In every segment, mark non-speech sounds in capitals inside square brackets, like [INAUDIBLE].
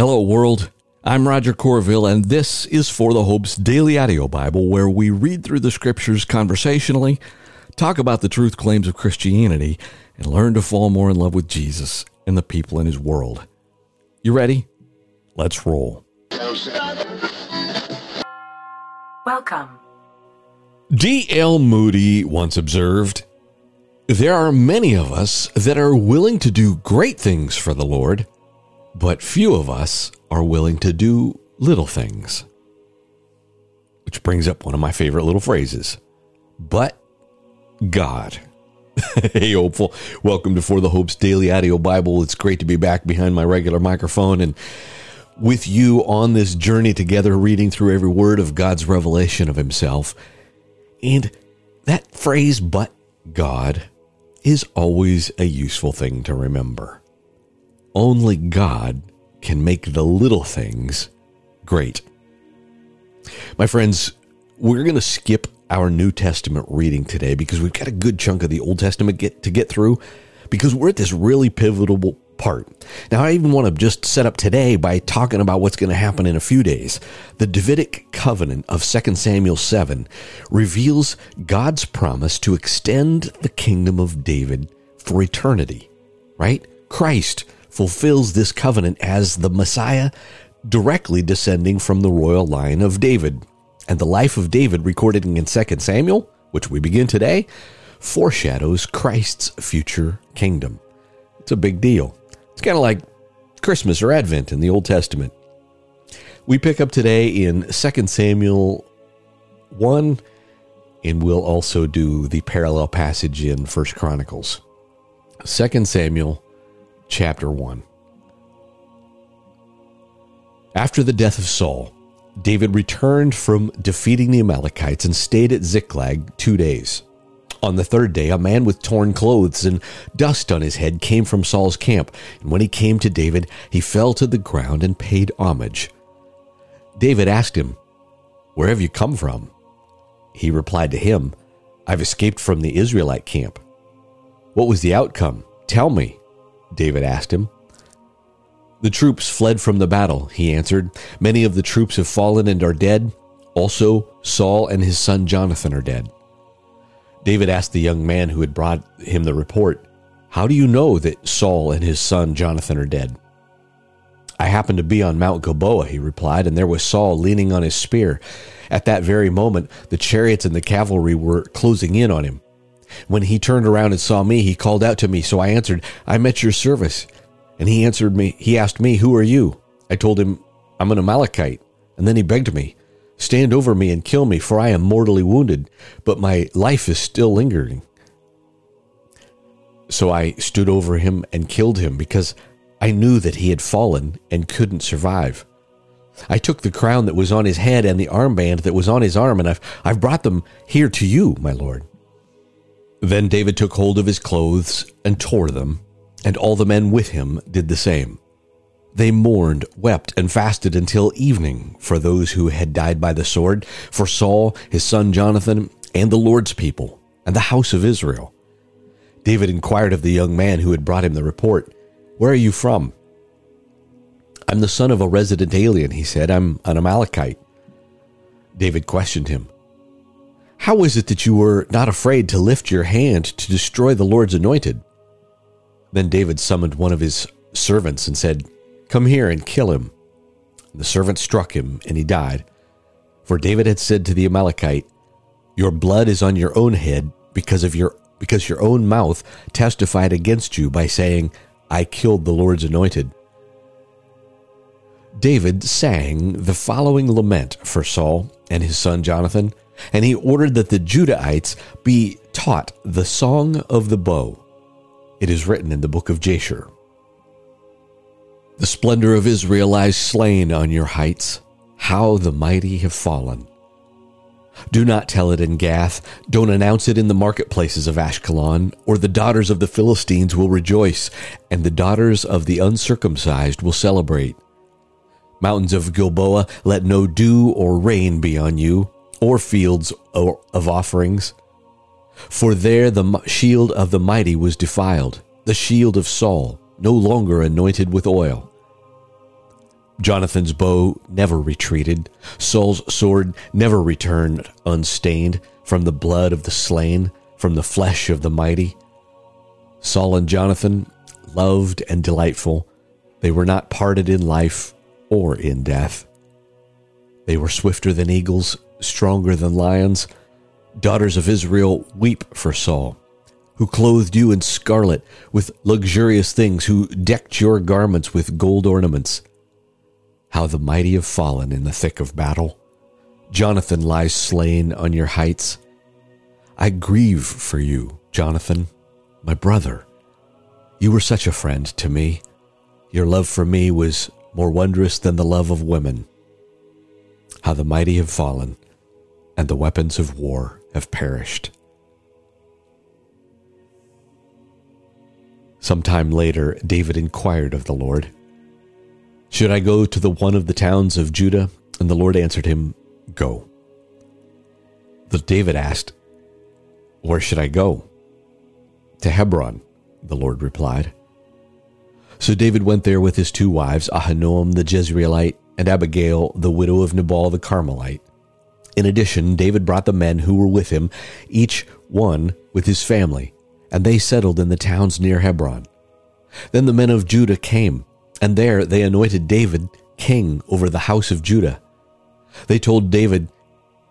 Hello, world. I'm Roger Corville, and this is For the Hope's Daily Audio Bible, where we read through the scriptures conversationally, talk about the truth claims of Christianity, and learn to fall more in love with Jesus and the people in his world. You ready? Let's roll. Welcome. D.L. Moody once observed There are many of us that are willing to do great things for the Lord but few of us are willing to do little things. Which brings up one of my favorite little phrases. But God. [LAUGHS] hey, hopeful. Welcome to For the Hope's Daily Audio Bible. It's great to be back behind my regular microphone and with you on this journey together, reading through every word of God's revelation of Himself. And that phrase, but God, is always a useful thing to remember. Only God can make the little things great. My friends, we're going to skip our New Testament reading today because we've got a good chunk of the Old Testament get, to get through because we're at this really pivotal part. Now, I even want to just set up today by talking about what's going to happen in a few days. The Davidic covenant of 2 Samuel 7 reveals God's promise to extend the kingdom of David for eternity, right? Christ fulfills this covenant as the Messiah directly descending from the royal line of David. And the life of David recorded in 2 Samuel, which we begin today, foreshadows Christ's future kingdom. It's a big deal. It's kind of like Christmas or Advent in the Old Testament. We pick up today in 2 Samuel 1 and we'll also do the parallel passage in 1 Chronicles. 2 Samuel chapter 1. After the death of Saul, David returned from defeating the Amalekites and stayed at Ziklag two days. On the third day, a man with torn clothes and dust on his head came from Saul's camp, and when he came to David, he fell to the ground and paid homage. David asked him, Where have you come from? He replied to him, I've escaped from the Israelite camp. What was the outcome? Tell me. David asked him. The troops fled from the battle, he answered. Many of the troops have fallen and are dead. Also, Saul and his son Jonathan are dead. David asked the young man who had brought him the report, How do you know that Saul and his son Jonathan are dead? I happened to be on Mount Gilboa, he replied, and there was Saul leaning on his spear. At that very moment, the chariots and the cavalry were closing in on him. When he turned around and saw me, he called out to me. So I answered, I'm at your service. And he answered me, he asked me, Who are you? I told him, I'm an Amalekite. And then he begged me, Stand over me and kill me, for I am mortally wounded, but my life is still lingering. So I stood over him and killed him because I knew that he had fallen and couldn't survive. I took the crown that was on his head and the armband that was on his arm, and I've, I've brought them here to you, my lord. Then David took hold of his clothes and tore them, and all the men with him did the same. They mourned, wept, and fasted until evening for those who had died by the sword, for Saul, his son Jonathan, and the Lord's people, and the house of Israel. David inquired of the young man who had brought him the report, Where are you from? I'm the son of a resident alien, he said. I'm an Amalekite. David questioned him. How is it that you were not afraid to lift your hand to destroy the Lord's anointed? Then David summoned one of his servants and said, Come here and kill him. The servant struck him, and he died. For David had said to the Amalekite, Your blood is on your own head because of your because your own mouth testified against you by saying, I killed the Lord's anointed. David sang the following lament for Saul and his son Jonathan and he ordered that the Judahites be taught the song of the bow. It is written in the book of Jasher. The splendor of Israel lies slain on your heights. How the mighty have fallen. Do not tell it in Gath. Don't announce it in the marketplaces of Ashkelon, or the daughters of the Philistines will rejoice, and the daughters of the uncircumcised will celebrate. Mountains of Gilboa, let no dew or rain be on you or fields of offerings. For there the shield of the mighty was defiled, the shield of Saul, no longer anointed with oil. Jonathan's bow never retreated. Saul's sword never returned unstained from the blood of the slain, from the flesh of the mighty. Saul and Jonathan, loved and delightful, they were not parted in life or in death. They were swifter than eagles, stronger than lions. Daughters of Israel, weep for Saul, who clothed you in scarlet with luxurious things, who decked your garments with gold ornaments. How the mighty have fallen in the thick of battle. Jonathan lies slain on your heights. I grieve for you, Jonathan, my brother. You were such a friend to me. Your love for me was more wondrous than the love of women. How the mighty have fallen, and the weapons of war have perished. Some time later, David inquired of the Lord, Should I go to the one of the towns of Judah? And the Lord answered him, Go. But David asked, Where should I go? To Hebron, the Lord replied. So David went there with his two wives, Ahinoam the Jezreelite and Abigail, the widow of Nabal the Carmelite. In addition, David brought the men who were with him, each one with his family, and they settled in the towns near Hebron. Then the men of Judah came, and there they anointed David king over the house of Judah. They told David,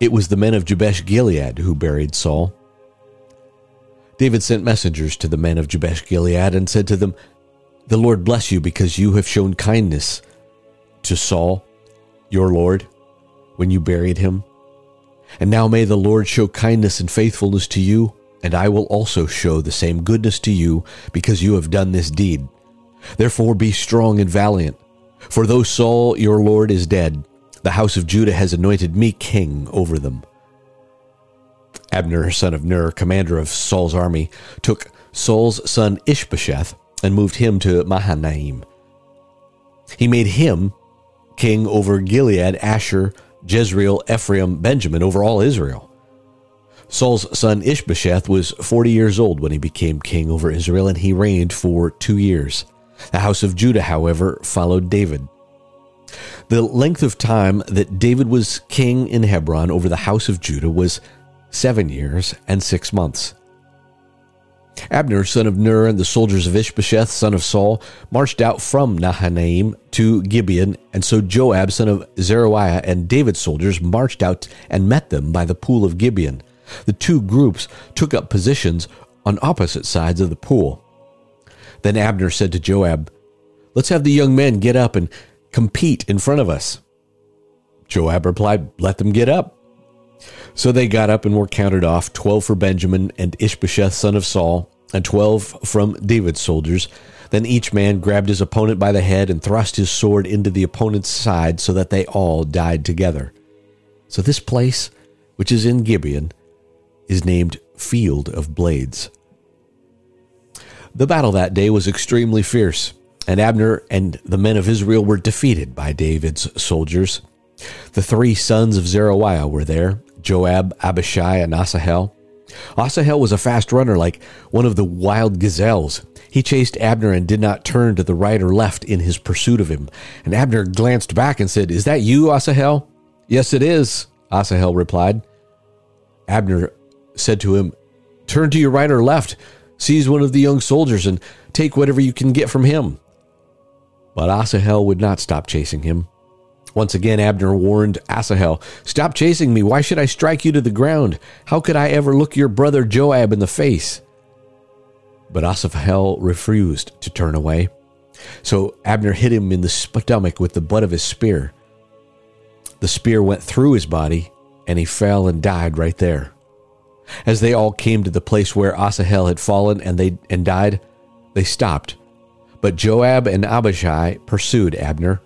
It was the men of Jabesh Gilead who buried Saul. David sent messengers to the men of Jabesh Gilead and said to them, the Lord bless you because you have shown kindness to Saul, your Lord, when you buried him. And now may the Lord show kindness and faithfulness to you, and I will also show the same goodness to you because you have done this deed. Therefore be strong and valiant. For though Saul, your Lord, is dead, the house of Judah has anointed me king over them. Abner, son of Ner, commander of Saul's army, took Saul's son Ishbosheth and moved him to Mahanaim. He made him king over Gilead, Asher, Jezreel, Ephraim, Benjamin, over all Israel. Saul's son Ishbosheth was 40 years old when he became king over Israel, and he reigned for two years. The house of Judah, however, followed David. The length of time that David was king in Hebron over the house of Judah was seven years and six months. Abner, son of Ner, and the soldiers of Ishbosheth, son of Saul, marched out from Mahanaim to Gibeon, and so Joab, son of Zeruiah, and David's soldiers marched out and met them by the pool of Gibeon. The two groups took up positions on opposite sides of the pool. Then Abner said to Joab, Let's have the young men get up and compete in front of us. Joab replied, Let them get up. So they got up and were counted off, twelve for Benjamin and Ishbosheth son of Saul, and twelve from David's soldiers. Then each man grabbed his opponent by the head and thrust his sword into the opponent's side so that they all died together. So this place, which is in Gibeon, is named Field of Blades. The battle that day was extremely fierce, and Abner and the men of Israel were defeated by David's soldiers. The three sons of Zeruiah were there Joab, Abishai, and Asahel. Asahel was a fast runner like one of the wild gazelles. He chased Abner and did not turn to the right or left in his pursuit of him. And Abner glanced back and said, Is that you, Asahel? Yes, it is, Asahel replied. Abner said to him, Turn to your right or left, seize one of the young soldiers, and take whatever you can get from him. But Asahel would not stop chasing him. Once again, Abner warned Asahel, Stop chasing me. Why should I strike you to the ground? How could I ever look your brother Joab in the face? But Asahel refused to turn away. So Abner hit him in the stomach with the butt of his spear. The spear went through his body, and he fell and died right there. As they all came to the place where Asahel had fallen and they and died, they stopped. But Joab and Abishai pursued Abner.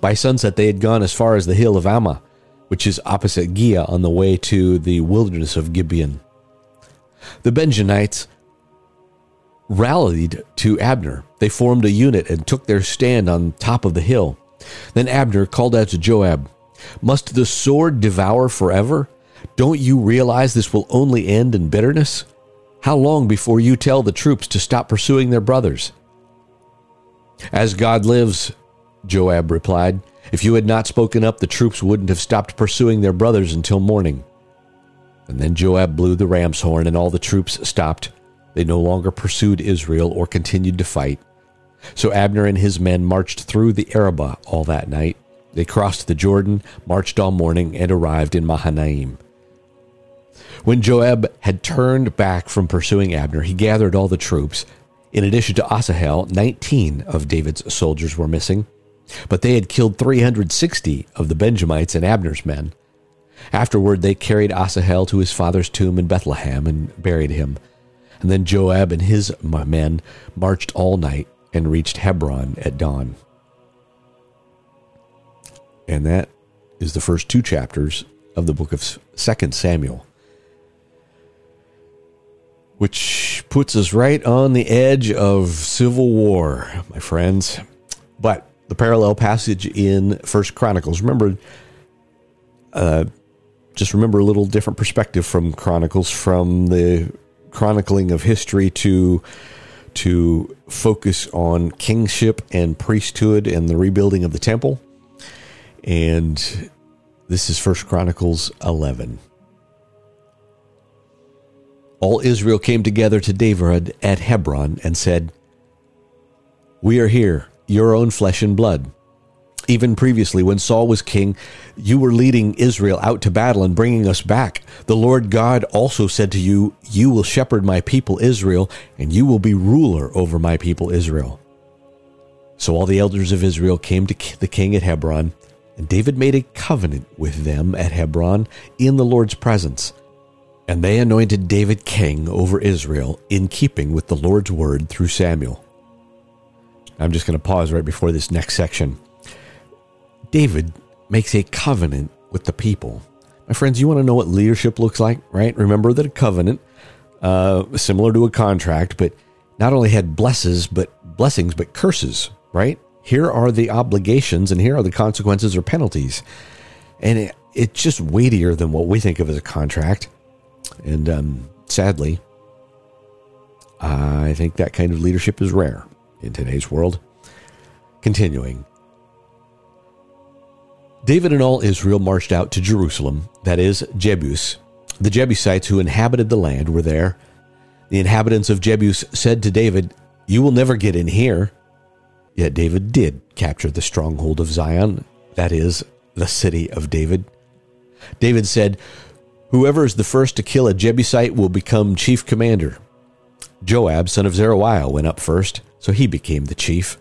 By sunset, they had gone as far as the hill of Amma, which is opposite Giah on the way to the wilderness of Gibeon. The Benjamites rallied to Abner. They formed a unit and took their stand on top of the hill. Then Abner called out to Joab, Must the sword devour forever? Don't you realize this will only end in bitterness? How long before you tell the troops to stop pursuing their brothers? As God lives, Joab replied, If you had not spoken up, the troops wouldn't have stopped pursuing their brothers until morning. And then Joab blew the ram's horn, and all the troops stopped. They no longer pursued Israel or continued to fight. So Abner and his men marched through the Arabah all that night. They crossed the Jordan, marched all morning, and arrived in Mahanaim. When Joab had turned back from pursuing Abner, he gathered all the troops. In addition to Asahel, 19 of David's soldiers were missing, but they had killed 360 of the Benjamites and Abner's men. Afterward, they carried Asahel to his father's tomb in Bethlehem and buried him. And then Joab and his men marched all night and reached Hebron at dawn. And that is the first two chapters of the book of 2 Samuel, which puts us right on the edge of civil war, my friends. But the parallel passage in First Chronicles, remember, uh, just remember a little different perspective from Chronicles, from the chronicling of history to to focus on kingship and priesthood and the rebuilding of the temple. And this is First Chronicles 11. All Israel came together to David at Hebron and said, We are here, your own flesh and blood. Even previously, when Saul was king, you were leading Israel out to battle and bringing us back. The Lord God also said to you, You will shepherd my people Israel, and you will be ruler over my people Israel. So all the elders of Israel came to the king at Hebron and David made a covenant with them at Hebron in the Lord's presence. And they anointed David king over Israel in keeping with the Lord's word through Samuel. I'm just going to pause right before this next section. David makes a covenant with the people. My friends, you want to know what leadership looks like, right? Remember that a covenant, uh, similar to a contract, but not only had blesses, but blessings, but curses, right? here are the obligations and here are the consequences or penalties. And it, it's just weightier than what we think of as a contract. And um, sadly, I think that kind of leadership is rare in today's world. Continuing. David and all Israel marched out to Jerusalem, that is, Jebus. The Jebusites who inhabited the land were there. The inhabitants of Jebus said to David, You will never get in here. Yet David did capture the stronghold of Zion, that is, the city of David. David said, Whoever is the first to kill a Jebusite will become chief commander. Joab, son of Zeruiah, went up first, so he became the chief.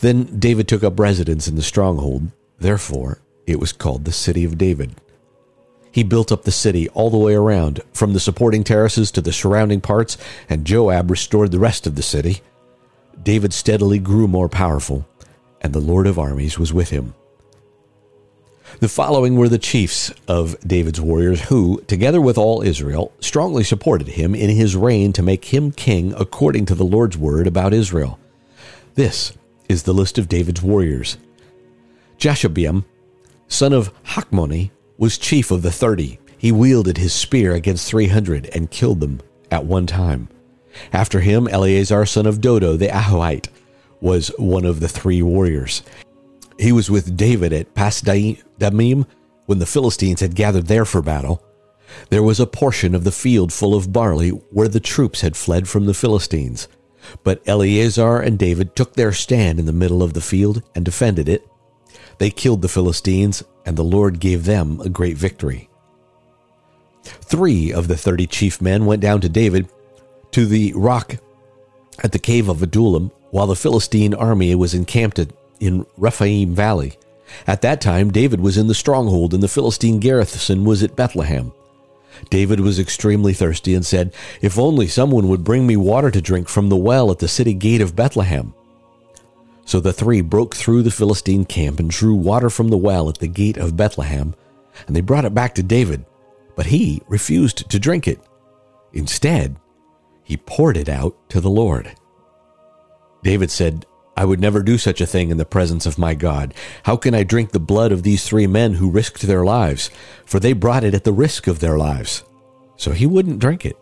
Then David took up residence in the stronghold. Therefore, it was called the City of David. He built up the city all the way around, from the supporting terraces to the surrounding parts, and Joab restored the rest of the city. David steadily grew more powerful, and the Lord of armies was with him. The following were the chiefs of David's warriors who, together with all Israel, strongly supported him in his reign to make him king according to the Lord's word about Israel. This is the list of David's warriors. Jashobeam, son of Hachmoni, was chief of the thirty. He wielded his spear against three hundred and killed them at one time. After him, Eleazar, son of Dodo, the Ahohite, was one of the three warriors. He was with David at Pasdamim when the Philistines had gathered there for battle. There was a portion of the field full of barley where the troops had fled from the Philistines. But Eleazar and David took their stand in the middle of the field and defended it. They killed the Philistines, and the Lord gave them a great victory. Three of the thirty chief men went down to David to the rock at the cave of Adullam while the Philistine army was encamped in Rephaim Valley. At that time, David was in the stronghold, and the Philistine garrison was at Bethlehem. David was extremely thirsty and said, If only someone would bring me water to drink from the well at the city gate of Bethlehem. So the three broke through the Philistine camp and drew water from the well at the gate of Bethlehem, and they brought it back to David. But he refused to drink it. Instead, he poured it out to the Lord. David said, I would never do such a thing in the presence of my God. How can I drink the blood of these three men who risked their lives? For they brought it at the risk of their lives. So he wouldn't drink it.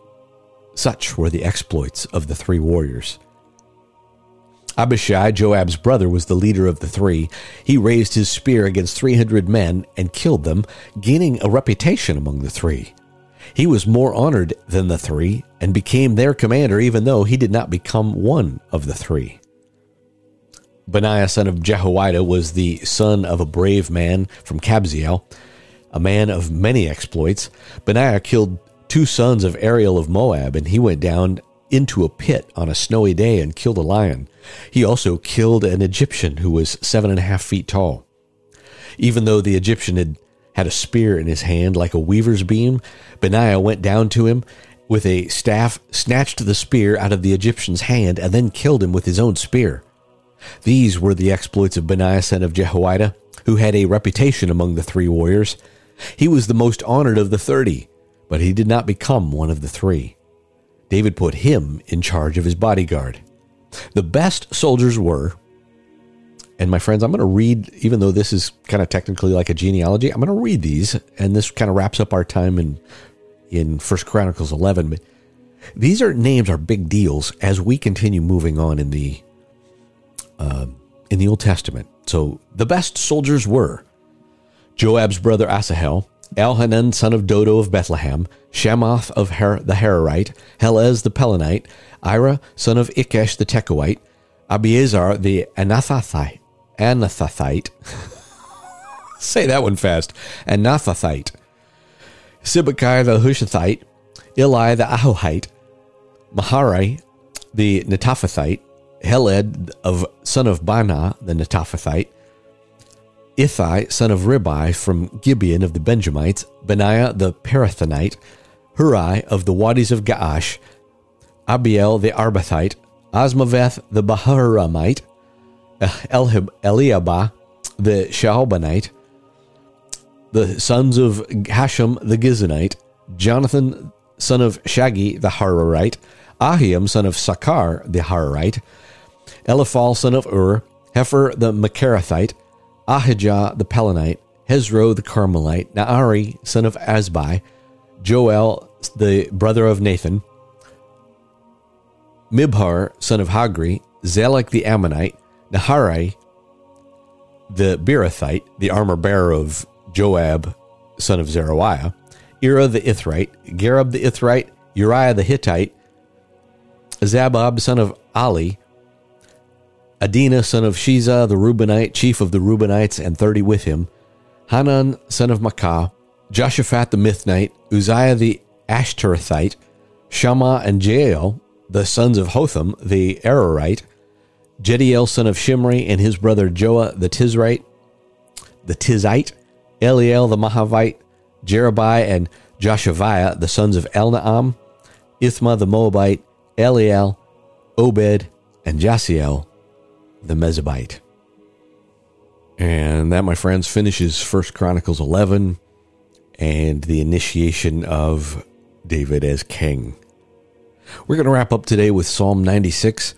Such were the exploits of the three warriors. Abishai, Joab's brother, was the leader of the three. He raised his spear against 300 men and killed them, gaining a reputation among the three. He was more honored than the three and became their commander, even though he did not become one of the three. Benaiah, son of Jehoiada, was the son of a brave man from Kabzeel, a man of many exploits. Benaiah killed two sons of Ariel of Moab, and he went down into a pit on a snowy day and killed a lion. He also killed an Egyptian who was seven and a half feet tall. Even though the Egyptian had had a spear in his hand like a weaver's beam, Benaiah went down to him with a staff, snatched the spear out of the Egyptian's hand, and then killed him with his own spear. These were the exploits of Benaiah son of Jehoiada, who had a reputation among the three warriors. He was the most honored of the thirty, but he did not become one of the three. David put him in charge of his bodyguard. The best soldiers were, and my friends, I'm going to read, even though this is kind of technically like a genealogy, I'm going to read these, and this kind of wraps up our time in in First Chronicles 11. But these are names are big deals as we continue moving on in the uh, in the Old Testament. So the best soldiers were Joab's brother Asahel, Elhanan son of Dodo of Bethlehem, Shammoth of Her- the Hararite, Helez the Pelonite, Ira son of Ikkesh the Tekoite, Abiezer the Anathothite, Anathothite. [LAUGHS] Say that one fast. Anathathite. Sibbecai the Hushathite, Eli the Ahohite, Maharai the Netophathite, Heled of son of Baanah the Netophathite, Ithai son of Ribai from Gibeon of the Benjamites, Benaiah the Parathonite, Hurai of the Wadis of Gaash, Abiel the Arbathite, Azmaveth the Baharamite, Elhib, the Shaalbanite, the sons of Hashem the Gizonite, Jonathan son of Shagee the Hararite, Ahiam son of Sachar the Hararite, Eliphal son of Ur, Hepher the Makarathite, Ahijah the Pelonite, Hezro the Carmelite, Naari son of Azbai, Joel the brother of Nathan, Mibhar son of Hagri, Zalek the Ammonite, Naharai the Beerothite, the armor bearer of Joab son of Zeruiah, Ira the Ithrite, Gareb the Ithrite, Uriah the Hittite, Zabab son of Ali, Adina son of Shiza the Reubenite, chief of the Reubenites, and thirty with him, Hanan son of Maacah, Joshaphat the Mithnite, Uzziah the Ashtorethite, Shammah and Jael, the sons of Hotham the Ararite, Jediel son of Shimri and his brother Joah the Tizrite, the Tizite, Eliel the Mahavite, Jerubai and Joshaviah the sons of Elnaam, Ithmah the Moabite, Eliel, Obed, and Jasiel the Mezabite. And that, my friends, finishes First Chronicles 11 and the initiation of David as king. We're going to wrap up today with Psalm 96.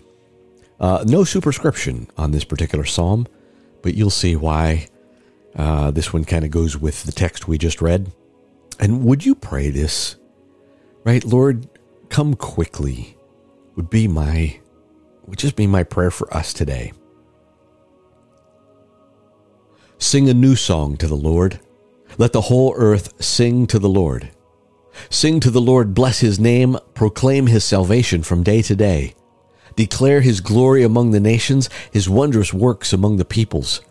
Uh, no superscription on this particular psalm, but you'll see why uh, this one kind of goes with the text we just read. And would you pray this? Right, Lord, come quickly would be my would just be my prayer for us today. Sing a new song to the Lord. Let the whole earth sing to the Lord. Sing to the Lord, bless his name, proclaim his salvation from day to day. Declare his glory among the nations, his wondrous works among the peoples.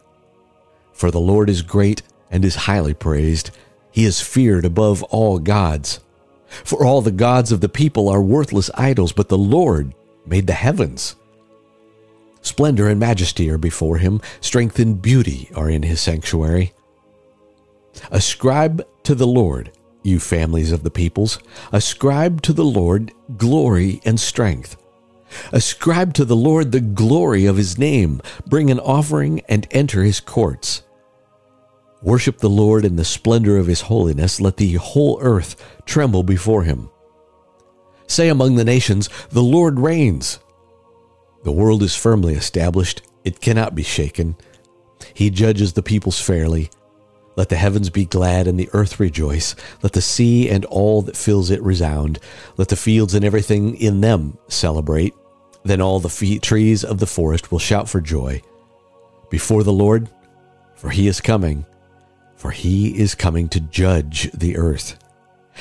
For the Lord is great and is highly praised. He is feared above all gods. For all the gods of the people are worthless idols, but the Lord made the heavens. Splendor and majesty are before him, strength and beauty are in his sanctuary. Ascribe to the Lord, you families of the peoples. Ascribe to the Lord glory and strength. Ascribe to the Lord the glory of his name. Bring an offering and enter his courts. Worship the Lord in the splendor of his holiness. Let the whole earth tremble before him. Say among the nations, The Lord reigns. The world is firmly established, it cannot be shaken. He judges the peoples fairly. Let the heavens be glad and the earth rejoice. Let the sea and all that fills it resound. Let the fields and everything in them celebrate. Then all the trees of the forest will shout for joy before the Lord, for he is coming, for he is coming to judge the earth.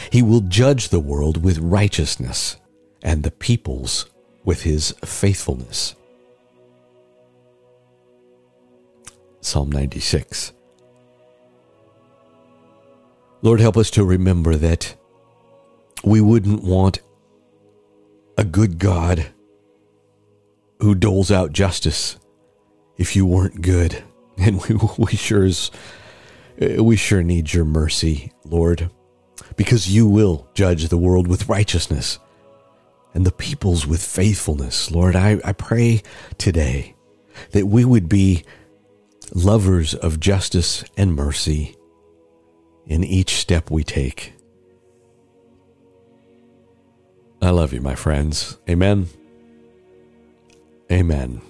He will judge the world with righteousness and the peoples with his faithfulness. Psalm 96. Lord, help us to remember that we wouldn't want a good God who doles out justice if you weren't good. [LAUGHS] And we, we sure is, uh, we sure need your mercy, Lord, because you will judge the world with righteousness and the peoples with faithfulness. Lord, I, I pray today that we would be lovers of justice and mercy in each step we take. I love you, my friends. Amen. Amen.